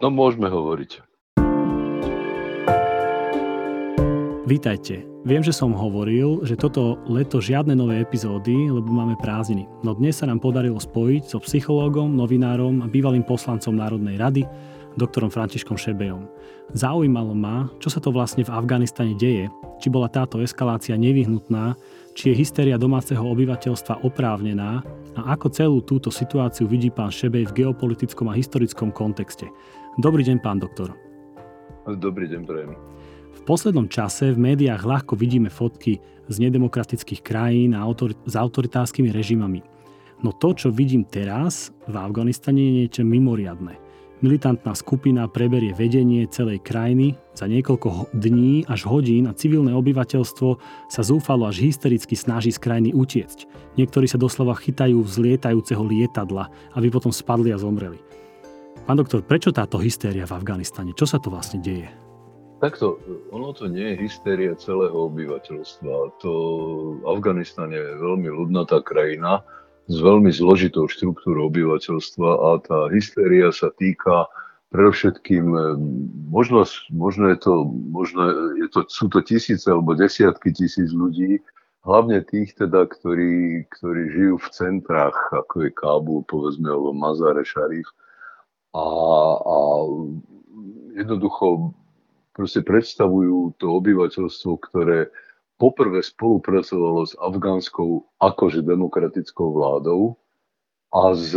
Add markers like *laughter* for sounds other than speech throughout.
No môžeme hovoriť. Vítajte. Viem, že som hovoril, že toto leto žiadne nové epizódy, lebo máme prázdniny. No dnes sa nám podarilo spojiť so psychológom, novinárom a bývalým poslancom Národnej rady, doktorom Františkom Šebejom. Zaujímalo ma, čo sa to vlastne v Afganistane deje, či bola táto eskalácia nevyhnutná, či je hysteria domáceho obyvateľstva oprávnená a ako celú túto situáciu vidí pán Šebej v geopolitickom a historickom kontexte. Dobrý deň, pán doktor. Dobrý deň, prajem. V poslednom čase v médiách ľahko vidíme fotky z nedemokratických krajín a autor- s autoritárskymi režimami. No to, čo vidím teraz v Afganistane, je niečo mimoriadne. Militantná skupina preberie vedenie celej krajiny za niekoľko dní až hodín a civilné obyvateľstvo sa zúfalo až hystericky snaží z krajiny utiecť. Niektorí sa doslova chytajú vzlietajúceho lietadla, aby potom spadli a zomreli. Pán doktor, prečo táto hystéria v Afganistane? Čo sa to vlastne deje? Takto, ono to nie je hystéria celého obyvateľstva. To Afganistan je veľmi ľudnatá krajina s veľmi zložitou štruktúrou obyvateľstva a tá hystéria sa týka predovšetkým, možno, možno, je to, možno je to, sú to tisíce alebo desiatky tisíc ľudí, hlavne tých teda, ktorí, ktorí žijú v centrách, ako je Kábul, povedzme, alebo Mazare Šarif, a, a jednoducho proste predstavujú to obyvateľstvo, ktoré poprvé spolupracovalo s afgánskou akože demokratickou vládou a s,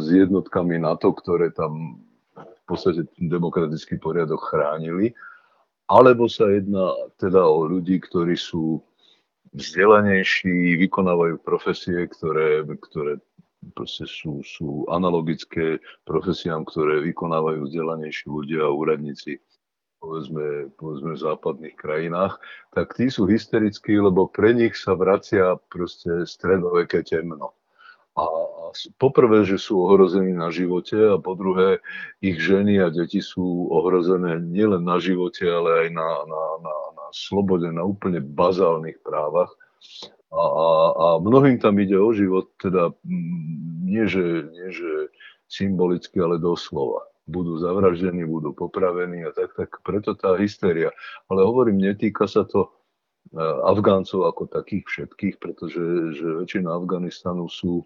s jednotkami NATO, ktoré tam v podstate demokratický poriadok chránili, alebo sa jedná teda o ľudí, ktorí sú vzdelanejší, vykonávajú profesie, ktoré, ktoré proste sú, sú analogické profesiám, ktoré vykonávajú vzdelanejší ľudia a úradníci povedzme, povedzme v západných krajinách, tak tí sú hysterickí, lebo pre nich sa vracia proste stredoveké temno. A, poprvé, že sú ohrození na živote a po druhé, ich ženy a deti sú ohrozené nielen na živote, ale aj na, na, na, na slobode, na úplne bazálnych právach. A, a, a mnohým tam ide o život, teda mm, nie že, nie, že symbolicky, ale doslova. Budú zavraždení, budú popravení a tak, tak preto tá hysteria. Ale hovorím, netýka sa to e, Afgáncov ako takých všetkých, pretože že väčšina Afganistanu sú,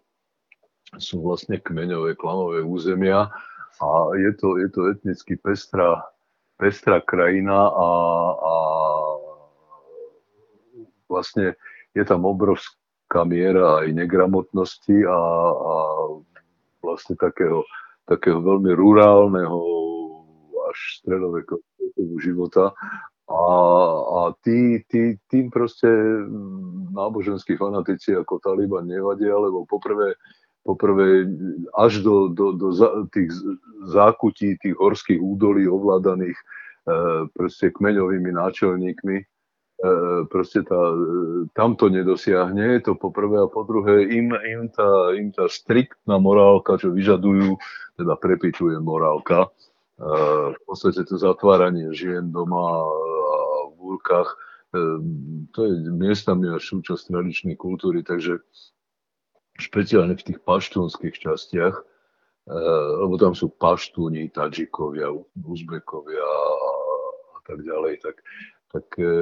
sú vlastne kmeňové, klanové územia a je to, je to etnicky pestrá, pestrá krajina a, a vlastne je tam obrovská miera aj negramotnosti a, a vlastne takého, takého veľmi rurálneho až stredovekového života. A, a tí, tí, tým proste náboženskí fanatici ako Taliban nevadia, lebo poprvé, poprvé až do, do, do tých zákutí, tých horských údolí ovládaných e, proste kmeňovými náčelníkmi, proste tá, tam to nedosiahne, to po prvé a po druhé im, im, tá, im tá striktná morálka, čo vyžadujú, teda prepičuje morálka, e, v podstate to zatváranie žien doma a v úrkach, e, to je miestami až súčasť tradičnej kultúry, takže špeciálne v tých paštúnskych častiach, lebo tam sú paštúni, tadžikovia, uzbekovia a tak ďalej, tak tak e,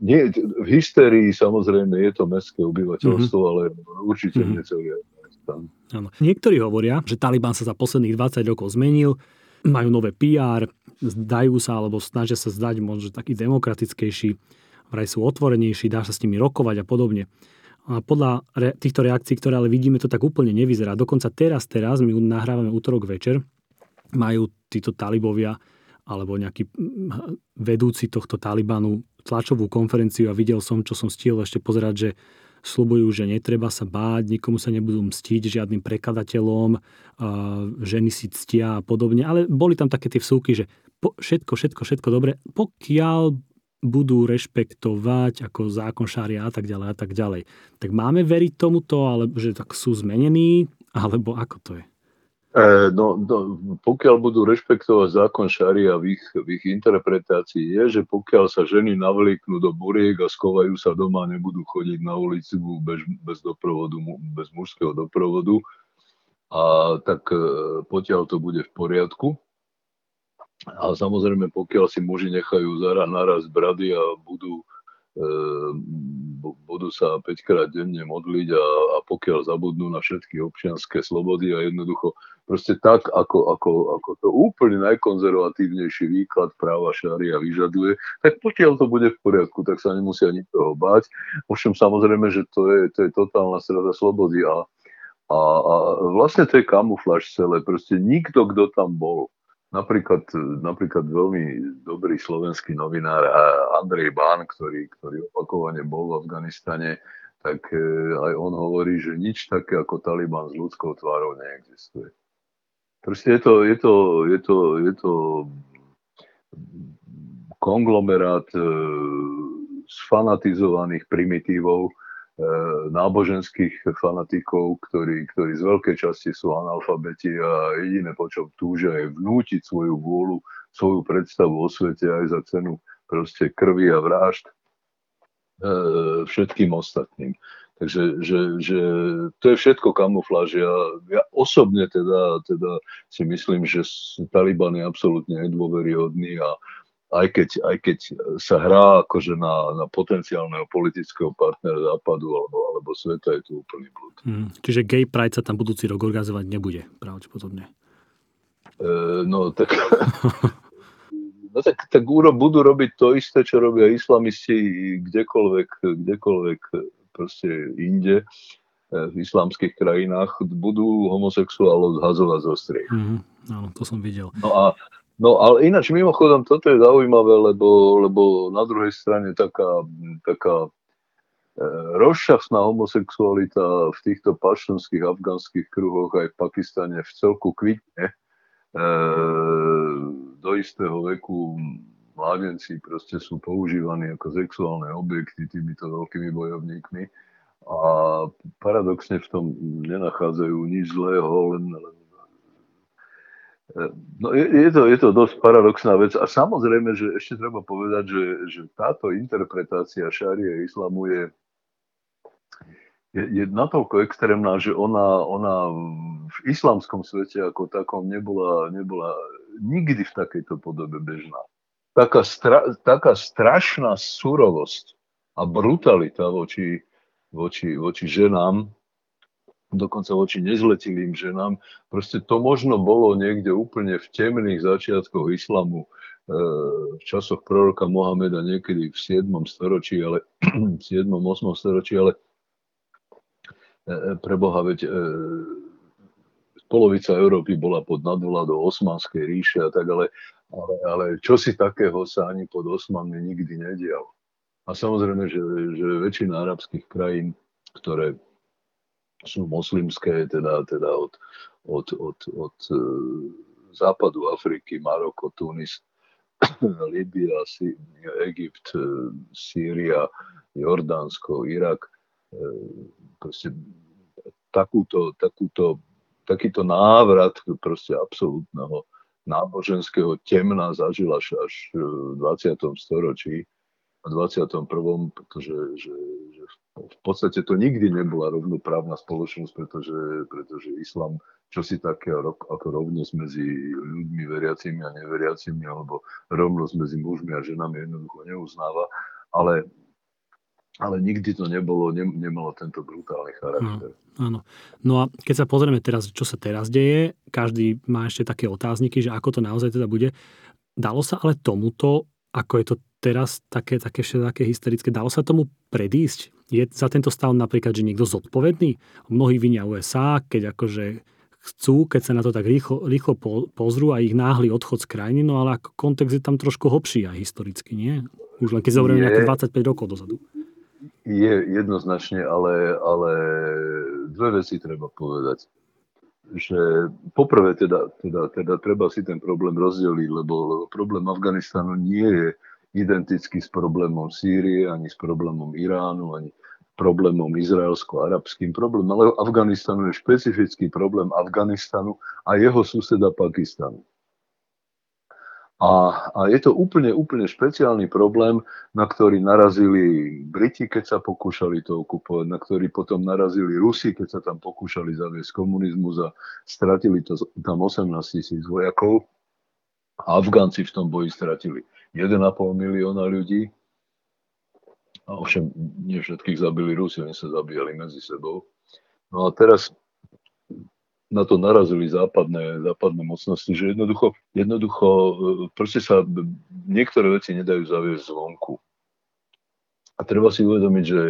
nie, v hystérii samozrejme je to mestské obyvateľstvo, mm-hmm. ale určite mm-hmm. nie celý Afganistan. Áno. Niektorí hovoria, že Taliban sa za posledných 20 rokov zmenil, majú nové PR, zdajú sa alebo snažia sa zdať možno taký demokratickejší, vraj sú otvorenejší, dá sa s nimi rokovať a podobne. A podľa re- týchto reakcií, ktoré ale vidíme, to tak úplne nevyzerá. Dokonca teraz, teraz, my nahrávame útorok večer, majú títo talibovia alebo nejaký vedúci tohto Talibanu tlačovú konferenciu a videl som, čo som stihol ešte pozerať, že slubujú, že netreba sa báť, nikomu sa nebudú mstiť žiadnym prekladateľom, ženy si ctia a podobne, ale boli tam také tie vsúky, že po, všetko, všetko, všetko dobre, pokiaľ budú rešpektovať ako zákon šária a tak ďalej a tak ďalej. Tak máme veriť tomuto, alebo že tak sú zmenení, alebo ako to je? E, no, no, pokiaľ budú rešpektovať zákon šaria v ich, v ich interpretácii, je, že pokiaľ sa ženy navlieknú do buriek a skovajú sa doma, nebudú chodiť na ulici bez, bez doprovodu, bez mužského doprovodu, a tak e, potiaľ to bude v poriadku. A samozrejme, pokiaľ si muži nechajú naraz brady a budú Ehm, budú sa 5 krát denne modliť a, a pokiaľ zabudnú na všetky občianské slobody a jednoducho proste tak, ako, ako, ako to úplne najkonzervatívnejší výklad práva šária vyžaduje, tak pokiaľ to bude v poriadku, tak sa nemusia toho báť. Ovšem samozrejme, že to je, to je totálna strata slobody a, a, a vlastne to je kamufláž celé. Proste nikto, kto tam bol, Napríklad, napríklad veľmi dobrý slovenský novinár Andrej Bán, ktorý, ktorý opakovane bol v Afganistane, tak e, aj on hovorí, že nič také ako Taliban s ľudskou tvárou neexistuje. Proste je to, je to, je to, je to konglomerát e, sfanatizovaných primitívov, E, náboženských fanatikov, ktorí, ktorí z veľkej časti sú analfabeti a jediné, po čom túžia, je vnútiť svoju vôľu, svoju predstavu o svete aj za cenu proste krvi a vražd e, všetkým ostatným. Takže že, že to je všetko kamufláž. Ja, ja osobne teda, teda si myslím, že Taliban je absolútne nedôveryhodný a, aj keď, aj keď sa hrá akože na, na potenciálneho politického partnera západu alebo, alebo sveta, je to úplný blúd. Hmm, čiže gay pride sa tam budúci rok organizovať nebude, pravdepodobne. E, no tak... *laughs* no tak, tak budú robiť to isté, čo robia islamisti kdekoľvek, kdekoľvek proste inde e, v islamských krajinách budú homosexuálov zhazovať zo striech. Mm, áno, to som videl. No a No ale ináč mimochodom toto je zaujímavé, lebo, lebo na druhej strane taká, taká e, rozšafná homosexualita v týchto paštonských afgánskych kruhoch aj v Pakistane v celku kvitne. E, do istého veku mládenci proste sú používaní ako sexuálne objekty týmito veľkými bojovníkmi a paradoxne v tom nenachádzajú nič zlého, len, len No je, je, to, je to dosť paradoxná vec a samozrejme, že ešte treba povedať, že, že táto interpretácia šárie islamu je, je, je natoľko extrémna, že ona, ona v islamskom svete ako takom nebola, nebola nikdy v takejto podobe bežná. Taká, stra, taká strašná surovosť a brutalita voči, voči, voči ženám, dokonca voči nezletilým ženám. Proste to možno bolo niekde úplne v temných začiatkoch islamu, e, v časoch proroka Mohameda niekedy v 7. storočí, ale *clears throat* v 7. 8. storočí, ale e, e, pre Boha, veď polovica Európy bola pod nadvládou Osmanskej ríše a tak, ale, ale, ale čo si takého sa ani pod Osmanmi nikdy nedialo. A samozrejme, že, že väčšina arabských krajín, ktoré sú moslimské, teda, teda od, od, od, od e, západu Afriky, Maroko, Tunis, *coughs* Libia, Egypt, e, Sýria, Jordánsko, Irak. E, proste takúto, takúto, takýto návrat proste absolútneho náboženského temna zažil až, až v 20. storočí a 21. pretože že, že v podstate to nikdy nebola rovnoprávna spoločnosť, pretože, pretože islam čosi také ako rovnosť medzi ľuďmi veriacimi a neveriacimi, alebo rovnosť medzi mužmi a ženami jednoducho neuznáva, ale, ale nikdy to nebolo, ne, nemalo tento brutálny charakter. No, áno. No a keď sa pozrieme teraz, čo sa teraz deje, každý má ešte také otázniky, že ako to naozaj teda bude. Dalo sa ale tomuto, ako je to teraz také, také také hysterické, dalo sa tomu predísť? Je za tento stav napríklad, že niekto zodpovedný? Mnohí vinia USA, keď akože chcú, keď sa na to tak rýchlo, rýchlo pozrú a ich náhly odchod z krajiny, no ale kontext je tam trošku hlbší aj historicky, nie? Už len keď zoberieme nejaké 25 rokov dozadu. Je jednoznačne, ale, ale dve veci treba povedať. Že poprvé teda, teda, teda treba si ten problém rozdeliť, lebo, lebo problém Afganistanu nie je identický s problémom Sýrie, ani s problémom Iránu, ani problémom izraelsko-arabským. Problém ale Afganistanu je špecifický problém Afganistanu a jeho suseda Pakistanu. A, a je to úplne, úplne špeciálny problém, na ktorý narazili Briti, keď sa pokúšali to okupovať, na ktorý potom narazili Rusi, keď sa tam pokúšali zaviesť komunizmus a stratili to tam 18 tisíc vojakov. A Afgánci v tom boji stratili 1,5 milióna ľudí. A ovšem, nie všetkých zabili Rusi, oni sa zabíjali medzi sebou. No a teraz na to narazili západné, západné mocnosti, že jednoducho, jednoducho e, proste sa niektoré veci nedajú zaviesť zvonku. A treba si uvedomiť, že,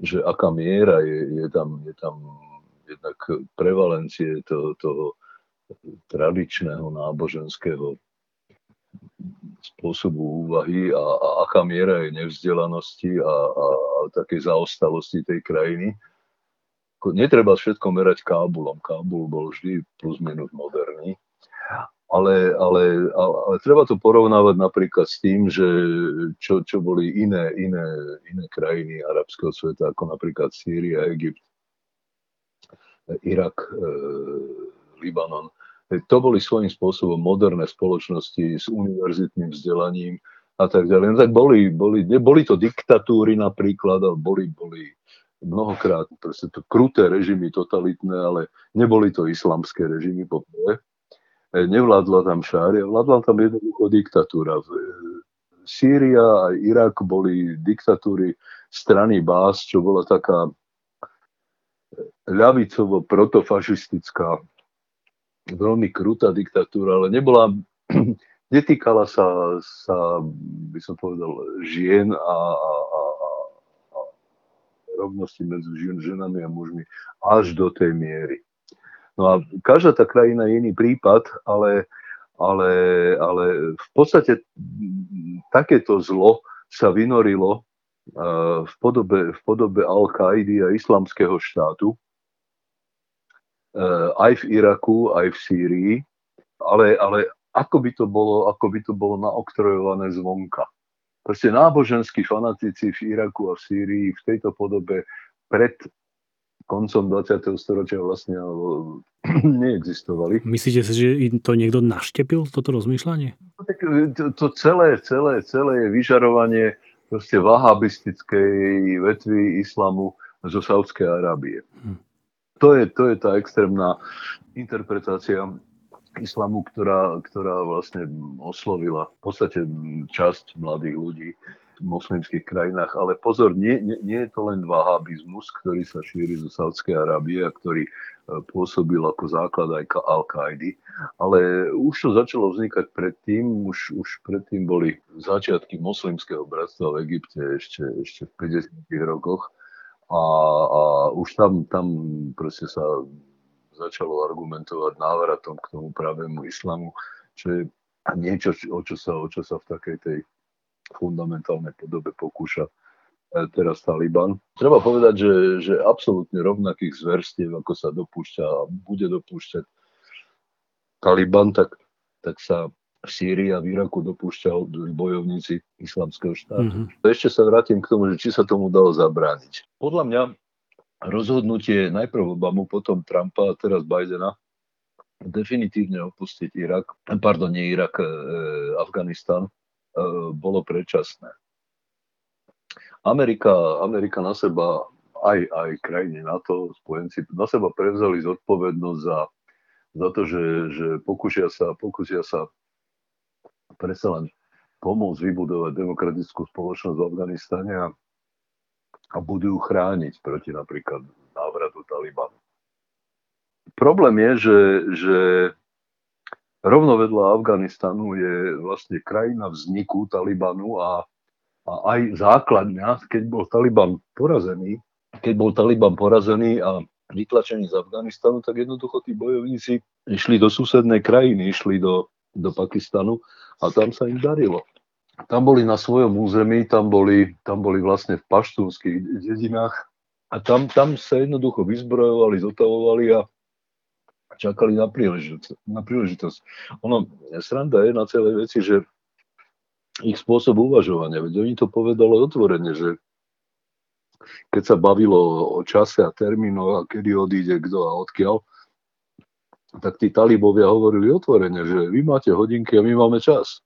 že aká miera je, je, tam, je tam jednak prevalencie toho, toho tradičného náboženského spôsobu úvahy a, a aká miera je nevzdelanosti a, a, a takej zaostalosti tej krajiny netreba všetko merať Kábulom. Kábul bol vždy plus minus moderný. Ale, ale, ale, ale treba to porovnávať napríklad s tým, že čo, čo boli iné, iné, iné krajiny arabského sveta, ako napríklad Sýria, Egypt, Irak, e, Libanon. To boli svojím spôsobom moderné spoločnosti s univerzitným vzdelaním a tak ďalej. No tak boli, boli, neboli to diktatúry napríklad, ale boli, boli mnohokrát proste to kruté režimy totalitné, ale neboli to islamské režimy poprvé. E, nevládla tam šária, vládla tam jednoducho diktatúra. E, Sýria a Irak boli diktatúry strany Bás, čo bola taká ľavicovo protofašistická, veľmi krutá diktatúra, ale nebola, *clears throat* netýkala sa, sa by som povedal, žien a, a rovnosti medzi ženami a mužmi až do tej miery. No a každá tá krajina je iný prípad, ale, ale, ale v podstate takéto zlo sa vynorilo v podobe, v podobe Al-Kaidy a islamského štátu aj v Iraku, aj v Sýrii, ale, ale ako by to bolo, ako by to bolo naoktrojované zvonka. Proste náboženskí fanatici v Iraku a v Sýrii v tejto podobe pred koncom 20. storočia vlastne *clears throat* neexistovali. Myslíte si, že to niekto naštepil, toto rozmýšľanie? No, tak e, to, to celé, celé, celé je vyžarovanie proste vahabistickej vetvy islamu zo Saudskej Arábie. Hm. To, je, to je tá extrémna interpretácia islamu, ktorá, ktorá vlastne oslovila v podstate časť mladých ľudí v moslimských krajinách. Ale pozor, nie, nie, nie je to len vahabizmus, ktorý sa šíri zo Saudskej Arábie a ktorý e, pôsobil ako základ aj Al-Kaidy, ale už to začalo vznikať predtým, už, už predtým boli začiatky moslimského bratstva v Egypte ešte, ešte v 50 rokoch a, a už tam, tam proste sa začalo argumentovať návratom k tomu pravému islamu, čo je niečo, o čo sa, o čo sa v takej tej fundamentálnej podobe pokúša e, teraz Taliban. Treba povedať, že, že absolútne rovnakých zverstiev, ako sa dopúšťa a bude dopúšťať Taliban, tak, tak sa v Sýrii a v Iraku dopúšťal bojovníci islamského štátu. Mm-hmm. Ešte sa vrátim k tomu, že či sa tomu dalo zabrániť. Podľa mňa rozhodnutie najprv Obamu, potom Trumpa a teraz Bidena definitívne opustiť Irak, pardon, nie Irak, e, Afganistan, e, bolo predčasné. Amerika, Amerika na seba, aj, aj krajiny NATO, spojenci, na seba prevzali zodpovednosť za, za to, že, že pokúsia sa, pokúsia sa predsa len pomôcť vybudovať demokratickú spoločnosť v Afganistane a a budú ju chrániť proti napríklad návratu Talibanu. Problém je, že, že rovno vedľa Afganistanu je vlastne krajina vzniku Talibanu a, a aj základňa, keď bol Taliban porazený, keď bol Taliban porazený a vytlačený z Afganistanu, tak jednoducho tí bojovníci išli do susednej krajiny, išli do, do Pakistanu a tam sa im darilo tam boli na svojom území, tam boli, tam boli vlastne v paštúnskych dedinách a tam, tam sa jednoducho vyzbrojovali, zotavovali a čakali na príležitosť. Na príležitosť. Ono, sranda je na celej veci, že ich spôsob uvažovania, veď oni to povedali otvorene, že keď sa bavilo o čase a termínoch a kedy odíde kto a odkiaľ, tak tí talibovia hovorili otvorene, že vy máte hodinky a my máme čas.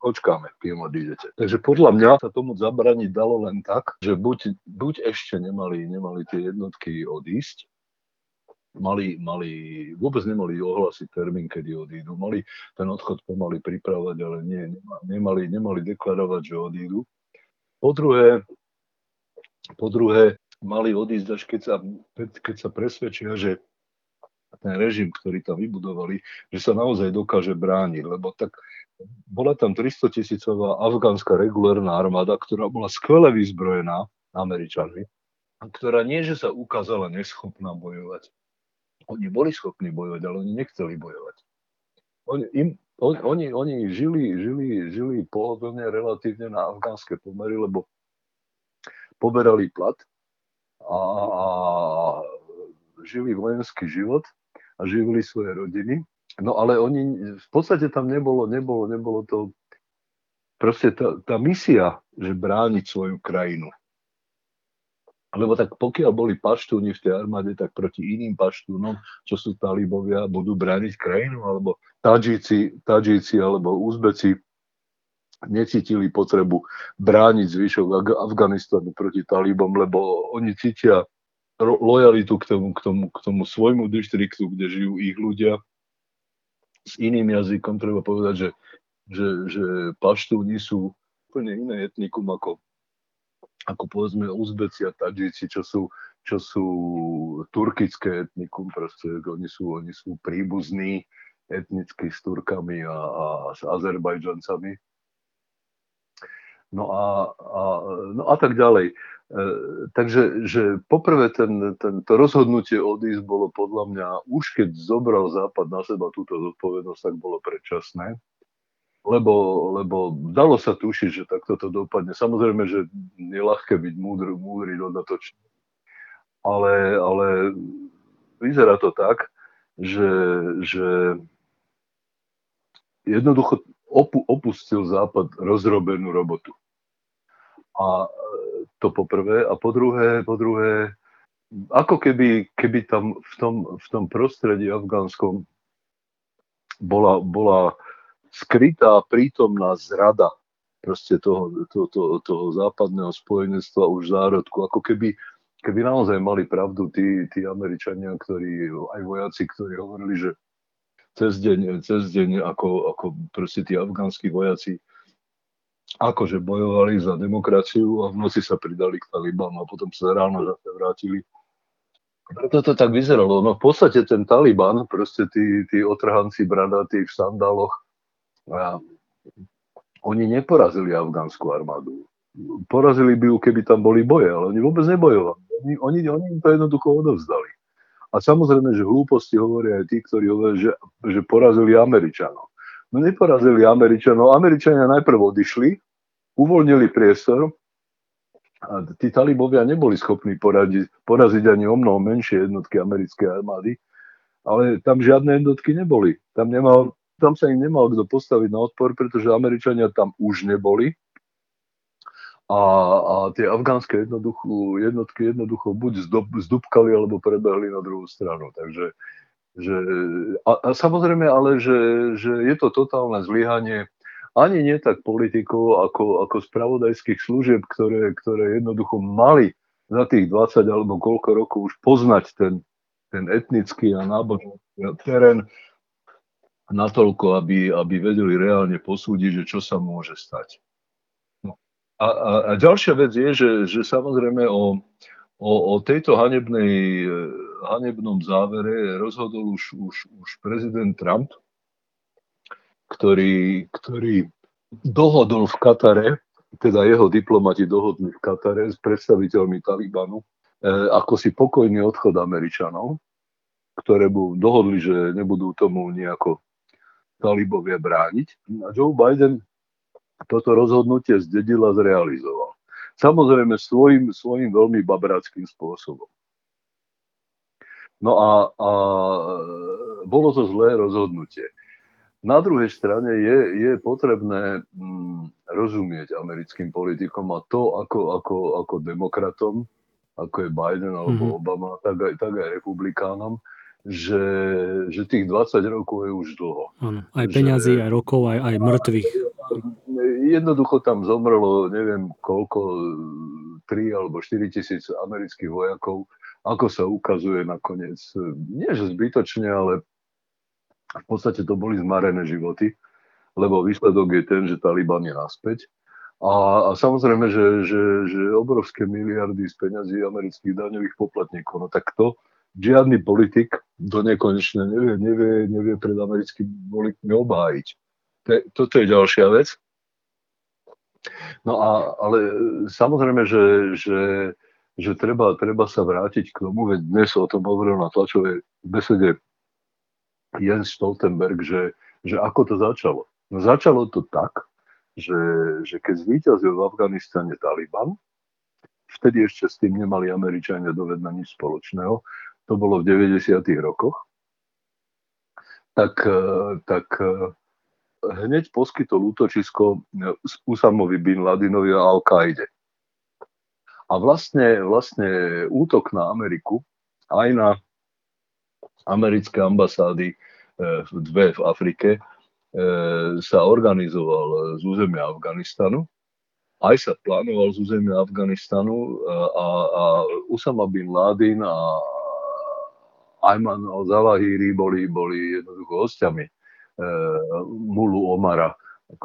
Počkáme, kým odídete. Takže podľa mňa sa tomu zabraniť dalo len tak, že buď, buď ešte nemali, nemali tie jednotky odísť, mali, mali, vôbec nemali ohlásiť termín, kedy odídu. Mali ten odchod pomaly pripravať, ale nie, nemali, nemali deklarovať, že odídu. Po druhé, po druhé, mali odísť až keď sa, keď sa presvedčia, že ten režim, ktorý tam vybudovali, že sa naozaj dokáže brániť, lebo tak bola tam 300 tisícová afgánska regulárna armáda, ktorá bola skvele vyzbrojená Američanmi, a ktorá nie, že sa ukázala neschopná bojovať. Oni boli schopní bojovať, ale oni nechceli bojovať. Oni, im, on, oni, oni žili, žili, žili pohodlne relatívne na afgánske pomery, lebo poberali plat a, a žili vojenský život a živili svoje rodiny. No ale oni, v podstate tam nebolo, nebolo, nebolo to, proste tá, tá misia, že brániť svoju krajinu. Lebo tak pokiaľ boli paštúni v tej armáde, tak proti iným paštúnom, čo sú talibovia, budú brániť krajinu, alebo Tadžíci, Tadžíci alebo Uzbeci necítili potrebu brániť zvyšok Afganistanu proti talibom, lebo oni cítia lojalitu k tomu, k tomu, k tomu svojmu distriktu, kde žijú ich ľudia. S iným jazykom treba povedať, že, že, že paštúni sú úplne iné etnikum ako, ako povedzme Uzbeci a Tadžici, čo sú, čo sú turkické etnikum, proste oni sú, oni sú príbuzní etnicky s Turkami a, a s Azerbajdžancami. No a, a, no a tak ďalej. E, takže že poprvé ten, ten, to rozhodnutie odísť bolo podľa mňa, už keď zobral Západ na seba túto zodpovednosť, tak bolo predčasné. Lebo, lebo dalo sa tušiť, že takto to dopadne. Samozrejme, že je ľahké byť múdry, múdry dodatočný. Ale, ale vyzerá to tak, že, že jednoducho opu, opustil Západ rozrobenú robotu. A to po prvé. A po druhé, po druhé ako keby, keby tam v tom, v tom prostredí afgánskom bola, bola skrytá prítomná zrada proste toho, to, to, toho západného spojenectva už zárodku. Ako keby, keby naozaj mali pravdu tí, tí Američania, ktorí, aj vojaci, ktorí hovorili, že cez deň, cez deň ako, ako proste tí afgánsky vojaci akože bojovali za demokraciu a v noci sa pridali k Talibanu a potom sa ráno zase vrátili. Preto to tak vyzeralo. No v podstate ten Taliban, proste tí, tí otrhanci bradatí v sandáloch, a oni neporazili afgánsku armádu. Porazili by ju, keby tam boli boje, ale oni vôbec nebojovali. Oni, oni, oni im to jednoducho odovzdali. A samozrejme, že hlúposti hovoria aj tí, ktorí hovoria, že, že porazili Američanov. No neporazili Američanov. Američania najprv odišli, uvoľnili priestor a tí talibovia neboli schopní poradiť, poraziť ani o mnoho menšie jednotky americkej armády, ale tam žiadne jednotky neboli. Tam, nemal, tam sa im nemal kto postaviť na odpor, pretože Američania tam už neboli a, a tie afgánske jednotky jednoducho buď zdubkali alebo prebehli na druhú stranu. Takže že, a, a samozrejme ale, že, že je to totálne zlyhanie ani nie tak politikov, ako, ako spravodajských služieb, ktoré, ktoré jednoducho mali za tých 20 alebo koľko rokov už poznať ten, ten etnický a náboženský terén natoľko, aby, aby vedeli reálne posúdiť, že čo sa môže stať. No. A, a, a ďalšia vec je, že, že samozrejme o, o, o tejto hanebnej hanebnom závere rozhodol už, už, už prezident Trump, ktorý, ktorý dohodol v Katare, teda jeho diplomati dohodli v Katare s predstaviteľmi Talibanu, eh, ako si pokojný odchod Američanov, ktoré mu dohodli, že nebudú tomu nejako talibovia brániť. A Joe Biden toto rozhodnutie zdedil a zrealizoval. Samozrejme svojim, svojim veľmi babráckým spôsobom. No a, a bolo to zlé rozhodnutie. Na druhej strane je, je potrebné mm, rozumieť americkým politikom a to ako, ako, ako demokratom, ako je Biden alebo mm-hmm. Obama, tak aj, tak aj republikánom, že, že tých 20 rokov je už dlho. Áno, aj peňazí, že, aj rokov, aj, aj mŕtvych. Jednoducho tam zomrelo, neviem koľko, 3 alebo 4 tisíc amerických vojakov, ako sa ukazuje nakoniec. Nie, že zbytočne, ale v podstate to boli zmarené životy, lebo výsledok je ten, že Taliban je naspäť. A, a samozrejme, že, že, že obrovské miliardy z peňazí amerických daňových poplatníkov. No tak to žiadny politik do nekonečne nevie, nevie, nevie pred americkými politikmi obhájiť. To, toto je ďalšia vec. No a, ale samozrejme, že, že, že treba, treba sa vrátiť k tomu, veď dnes o tom hovoril na tlačovej besede Jens Stoltenberg, že, že ako to začalo. No začalo to tak, že, že keď zvíťazil v Afganistane Taliban, vtedy ešte s tým nemali Američania dovedna nič spoločného, to bolo v 90. rokoch, tak, tak hneď poskytol útočisko Usamovi bin Ladinovi a Al-Kaide. A vlastne, vlastne útok na Ameriku, aj na americké ambasády e, dve v Afrike, e, sa organizoval z územia Afganistanu. Aj sa plánoval z územia Afganistanu a, a Usama bin Laden a Ayman al-Zawahiri boli, boli jednoducho hostiami Mulu Omara,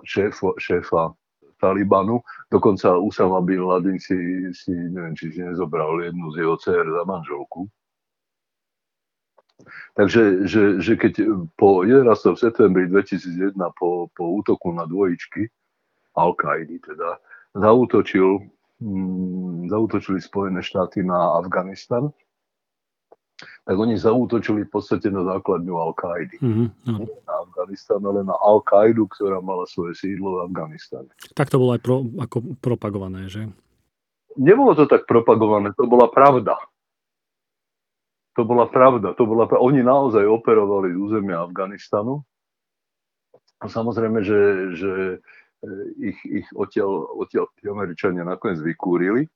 šéfa, šéfa Talibanu. Dokonca Usama bin Laden si, si neviem, či si nezobral jednu z jeho dcer za manželku. Takže že, že keď po 11. septembri 2001 po, po útoku na dvojičky Al-Kaidi teda zautočil, hm, zautočili Spojené štáty na Afganistan, tak oni zautočili v podstate na základňu Al-Kaidy. Mm-hmm. Na Afganistan, ale na Al-Kaidu, ktorá mala svoje sídlo v Afganistane. Tak to bolo aj pro, ako propagované, že? Nebolo to tak propagované, to bola pravda. To bola pravda. To bola, oni naozaj operovali územia Afganistanu. A samozrejme, že, že e, ich, ich odtiaľ, odtiaľ tí Američania nakoniec vykúrili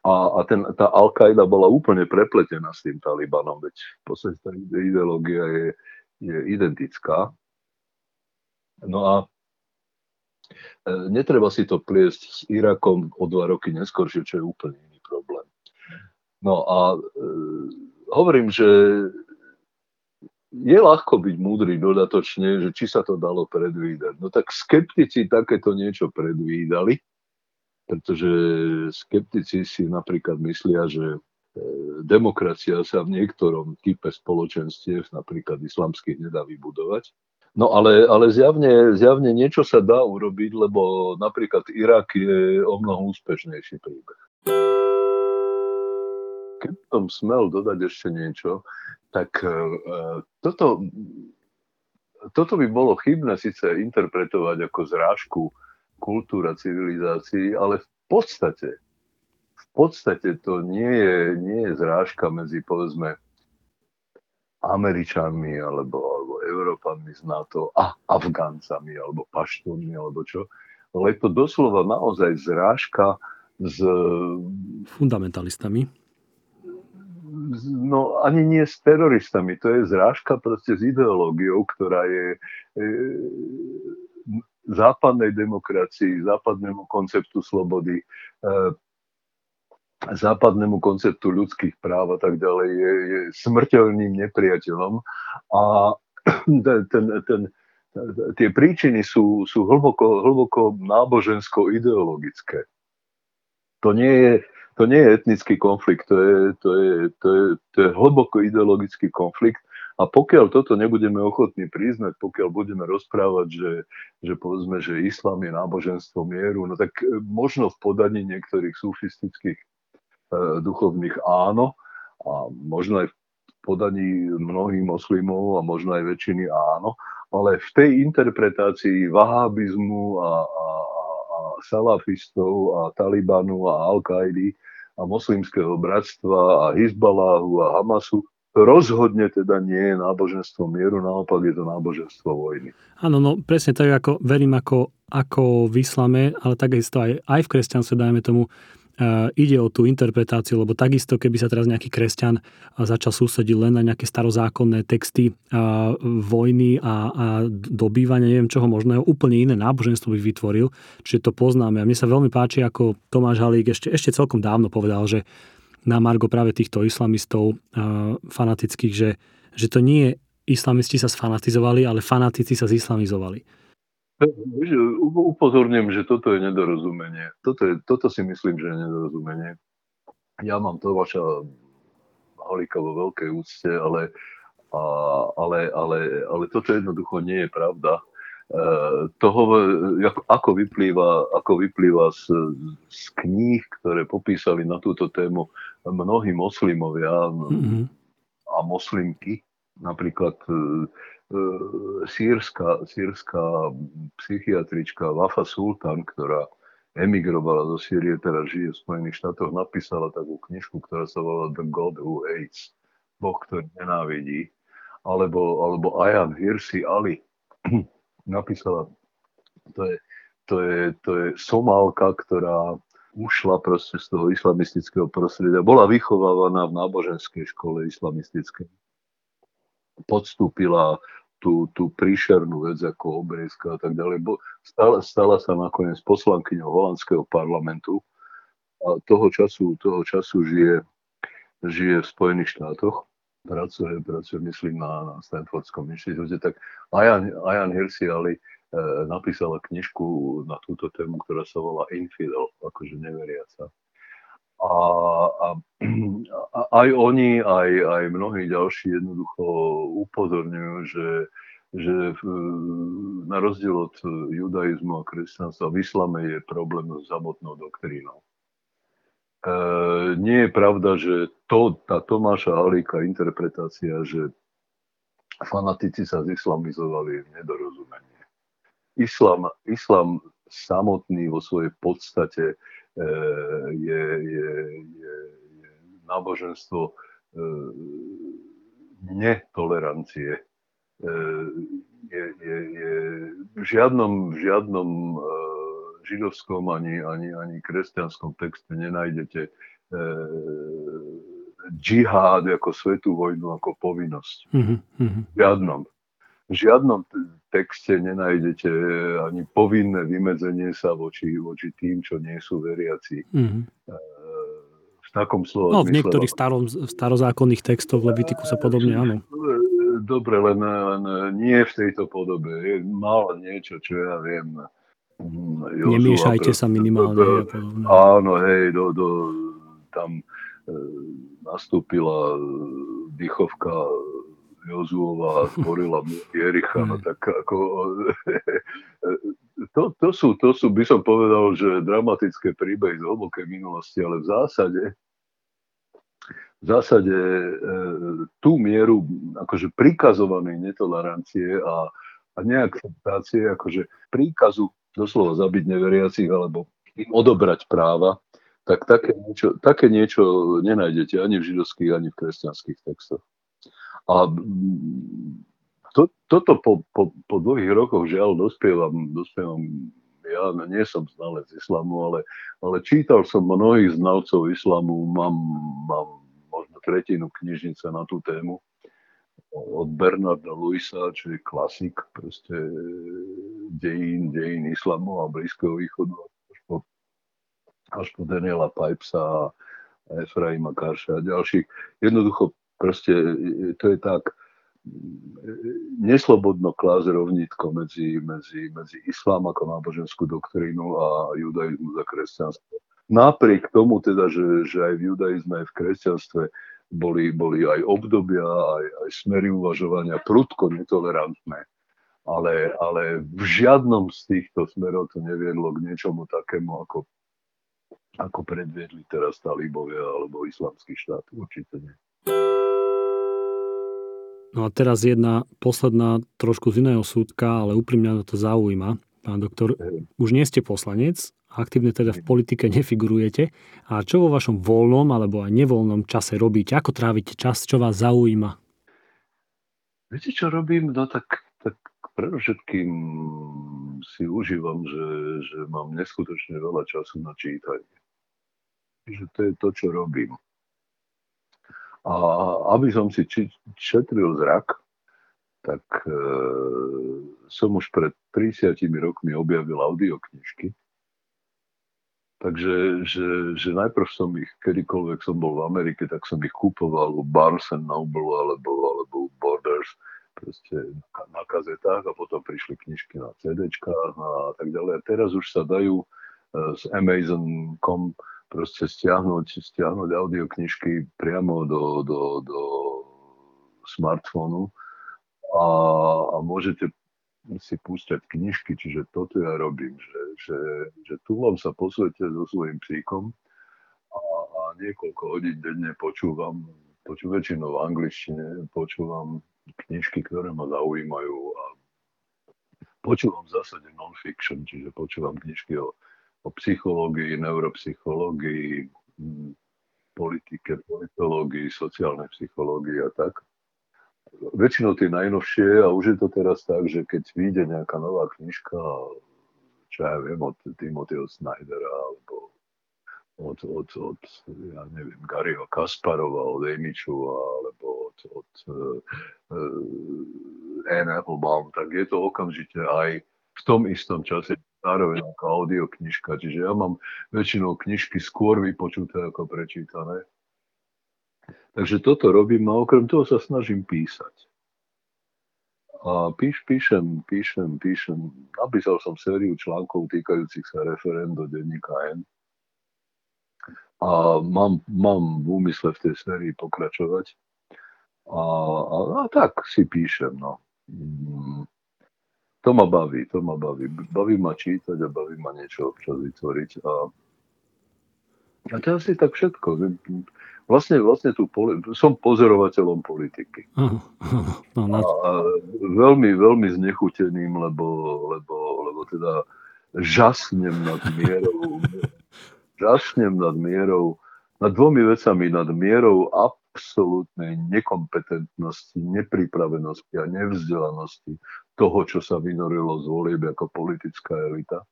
a, a ten, tá Al-Qaida bola úplne prepletená s tým Talibanom, veď v podstate tá ideológia je, je identická. No a e, netreba si to pliesť s Irakom o dva roky neskôršie, čo je úplne iný problém. No a e, hovorím, že je ľahko byť múdry dodatočne, že či sa to dalo predvídať. No tak skeptici takéto niečo predvídali, pretože skeptici si napríklad myslia, že demokracia sa v niektorom type spoločenstiev, napríklad islamských, nedá vybudovať. No ale, ale zjavne, zjavne niečo sa dá urobiť, lebo napríklad Irak je o mnoho úspešnejší príbeh. Keď som smel dodať ešte niečo, tak uh, toto, toto by bolo chybné síce interpretovať ako zrážku kultúra civilizácií, ale v podstate, podstate to nie je, nie je zrážka medzi, povedzme, Američanmi alebo, alebo Európanmi z NATO a Afgáncami alebo Paštónmi alebo čo. Ale je to doslova naozaj zrážka s... Fundamentalistami? No ani nie s teroristami. To je zrážka proste s ideológiou, ktorá je, je západnej demokracii, západnému konceptu slobody, eh, západnému konceptu ľudských práv a tak ďalej je, je smrteľným nepriateľom a *clears throat* ten, ten, ten, tie príčiny sú, sú hlboko, hlboko nábožensko-ideologické. To nie je, to nie je etnický konflikt, to je, to je, to je, to je hlboko ideologický konflikt a pokiaľ toto nebudeme ochotní priznať, pokiaľ budeme rozprávať, že, že povedzme, že islám je náboženstvo mieru, no tak možno v podaní niektorých sufistických duchovných áno, a možno aj v podaní mnohých moslimov a možno aj väčšiny áno, ale v tej interpretácii vahábizmu a, a, a salafistov a Talibanu a Al-Kaidi a moslimského bratstva a Hizbaláhu a Hamasu, rozhodne teda nie je náboženstvo mieru, naopak je to náboženstvo vojny. Áno, no presne tak, ako verím ako, ako v islame, ale takisto aj, aj v kresťanstve, dajme tomu, ide o tú interpretáciu, lebo takisto, keby sa teraz nejaký kresťan začal sústrediť len na nejaké starozákonné texty vojny a, a dobývania, neviem čoho možného, úplne iné náboženstvo by vytvoril, čiže to poznáme. A mne sa veľmi páči, ako Tomáš Halík ešte, ešte celkom dávno povedal, že na Margo práve týchto islamistov fanatických, že, že to nie je islamisti sa sfanatizovali, ale fanatici sa zislamizovali Upozorňujem, že toto je nedorozumenie. Toto, je, toto si myslím, že je nedorozumenie. Ja mám to vaša Halika vo veľkej úcte, ale, a, ale, ale, ale toto jednoducho nie je pravda. E, toho, ako vyplýva, ako vyplýva z, z kníh, ktoré popísali na túto tému mnohí moslimovia mm-hmm. a moslimky, napríklad E, sírska, sírska psychiatrička Wafa Sultan, ktorá emigrovala do Sýrie, teraz žije v Spojených štátoch, napísala takú knižku, ktorá sa volá The God Who Hates, Boh, ktorý nenávidí, alebo, alebo Ayan Hirsi Ali *clears throat* napísala, to je, to je, to je Somálka, ktorá ušla proste z toho islamistického prostredia. Bola vychovávaná v náboženskej škole islamistickej. Podstúpila tú, tú príšernú vec ako obrezka a tak ďalej. Bo stala, stala sa nakoniec poslankyňou holandského parlamentu a toho času, toho času žije, žije v Spojených štátoch. Pracuje, pracuje myslím, na, na Stanfordskom inštitúte. Tak Ayan, Ayan Hirsi Ali e, napísala knižku na túto tému, ktorá sa volá Infidel, akože neveriaca. A, a aj oni, aj, aj mnohí ďalší jednoducho upozorňujú, že, že v, na rozdiel od judaizmu a kresťanstva v islame je problém s samotnou doktrínou. E, nie je pravda, že to, tá Tomáša Halíka interpretácia, že fanatici sa zislamizovali, je nedorozumenie. Islam, islam samotný vo svojej podstate E, je, je, je náboženstvo e, netolerancie. E, je, je, je v žiadnom, v žiadnom židovskom ani, ani, ani kresťanskom texte nenájdete džihad ako svetú vojnu, ako povinnosť. Mm-hmm. V žiadnom v žiadnom texte nenájdete ani povinné vymedzenie sa voči, voči tým, čo nie sú veriaci. Mm-hmm. V takom slova. No, v niektorých starom, starozákonných textoch Levitiku sa podobne, áno. Dobre, len, len nie v tejto podobe. Je málo niečo, čo ja viem. Mm, Jozua, Nemiešajte sa minimálne. Do, áno, hej, do, do, tam e, nastúpila dýchovka Jozuova *laughs* tvorila Jericha, no tak ako... *laughs* To, to, sú, to sú, by som povedal, že dramatické príbehy z hlbokej minulosti, ale v zásade v zásade e, tú mieru akože prikazovanej netolerancie a, a neakceptácie, akože príkazu doslova zabiť neveriacich alebo im odobrať práva, tak také niečo, také niečo nenájdete ani v židovských, ani v kresťanských textoch. A to, toto po, po, po dlhých rokoch žiaľ dospievam, dospievam ja nie som znalec islamu, ale, ale čítal som mnohých znalcov islamu, mám, mám možno tretinu knižnice na tú tému od Bernarda Luisa, čo je klasik proste dejín, dejín islamu a Blízkeho východu až po, až po Daniela Pipesa a Efraima Karša a ďalších. Jednoducho Proste e, to je tak, neslobodno klásť rovnítko medzi, medzi, medzi islám ako náboženskú doktrínu a judaizmus a kresťanstvo. Napriek tomu teda, že, že aj v judaizme, aj v kresťanstve boli, boli aj obdobia, aj, aj smery uvažovania prudko netolerantné. Ale, ale v žiadnom z týchto smerov to neviedlo k niečomu takému, ako, ako predviedli teraz talibovia alebo islamský štát. Určite nie. No a teraz jedna posledná trošku z iného súdka, ale úprimne to zaujíma. Pán doktor, už nie ste poslanec, aktívne teda v politike nefigurujete. A čo vo vašom voľnom alebo aj nevoľnom čase robíte? Ako trávite čas? Čo vás zaujíma? Viete, čo robím? No tak, tak predovšetkým si užívam, že, že mám neskutočne veľa času na čítanie. Čiže to je to, čo robím. A aby som si šetril zrak, tak e, som už pred 30 rokmi objavil audioknižky. Takže že, že najprv som ich, kedykoľvek som bol v Amerike, tak som ich kúpoval u Barnes Noble alebo, alebo Borders proste na kazetách a potom prišli knižky na CDčkách a tak ďalej. A teraz už sa dajú z Amazon.com proste stiahnuť, stiahnuť audioknižky priamo do, do, do smartfónu a, a môžete si púšťať knižky, čiže toto ja robím, že, že, že vám sa posvete so svojím psíkom a, a niekoľko hodín denne počúvam, počúvam väčšinou v angličtine, počúvam knižky, ktoré ma zaujímajú a počúvam v zásade non-fiction, čiže počúvam knižky o, o psychológii, neuropsychológii, politike, politológii, sociálnej psychológii a tak. Väčšinou tie najnovšie a už je to teraz tak, že keď vyjde nejaká nová knižka, čo ja viem, od Timothyho Snydera alebo od, od, od ja neviem, Garyho Kasparova, od Emiču alebo od, od uh, Anne Applebaum, tak je to okamžite aj v tom istom čase zároveň ako audioknižka. Čiže ja mám väčšinou knižky skôr vypočuté ako prečítané. Takže toto robím a okrem toho sa snažím písať. A píš, píšem, píšem, píšem. Napísal som sériu článkov týkajúcich sa referend do denníka N. A mám, mám v úmysle v tej sérii pokračovať. A, a, a tak si píšem, no. To ma baví, to ma baví. Baví ma čítať a baví ma niečo občas vytvoriť. A, a to je asi tak všetko vlastne, vlastne tu poli- som pozorovateľom politiky. Uh, uh, no, no. A veľmi, veľmi znechuteným, lebo, lebo, lebo teda žasnem nad mierou, žasnem nad mierou, nad dvomi vecami, nad mierou absolútnej nekompetentnosti, nepripravenosti a nevzdelanosti toho, čo sa vynorilo z volieb ako politická elita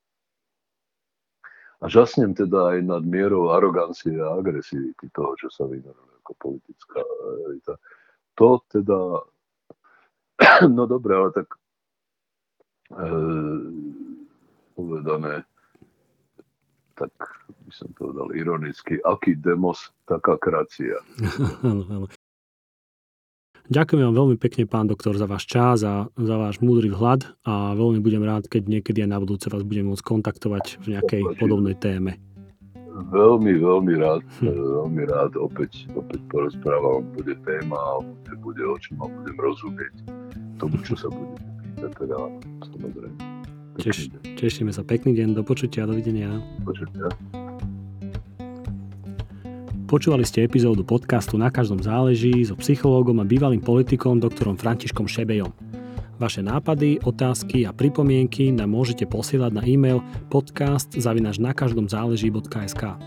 a žasnem teda aj nad mierou arogancie a agresivity toho, čo sa vynorilo ako politická elita. To teda, *clears throat* no dobre, ale tak e, povedané, tak by som povedal ironicky, aký demos, taká kracia. *laughs* Ďakujem vám veľmi pekne, pán doktor, za váš čas a za váš múdry vhľad a veľmi budem rád, keď niekedy aj na budúce vás budem môcť kontaktovať v nejakej podobnej téme. Veľmi, veľmi rád, hm. veľmi rád opäť, opäť porozprávam, bude téma bude, bude o čom a budem rozumieť tomu, čo sa bude teda samozrejme. Teš, tešíme sa. Pekný deň, do počutia, dovidenia. Počutia. Počúvali ste epizódu podcastu Na každom záleží so psychológom a bývalým politikom doktorom Františkom Šebejom. Vaše nápady, otázky a pripomienky nám môžete posielať na e-mail podcast zavinaš na každom záleží.sk.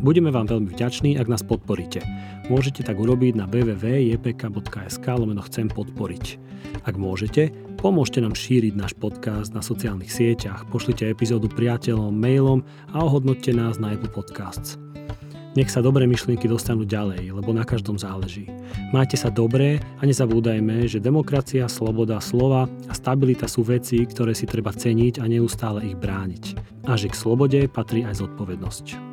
Budeme vám veľmi vďační, ak nás podporíte. Môžete tak urobiť na www.jpk.sk lomeno chcem podporiť. Ak môžete, pomôžte nám šíriť náš podcast na sociálnych sieťach, pošlite epizódu priateľom mailom a ohodnoťte nás na Apple Podcasts. Nech sa dobré myšlienky dostanú ďalej, lebo na každom záleží. Majte sa dobré a nezabúdajme, že demokracia, sloboda slova a stabilita sú veci, ktoré si treba ceniť a neustále ich brániť. A že k slobode patrí aj zodpovednosť.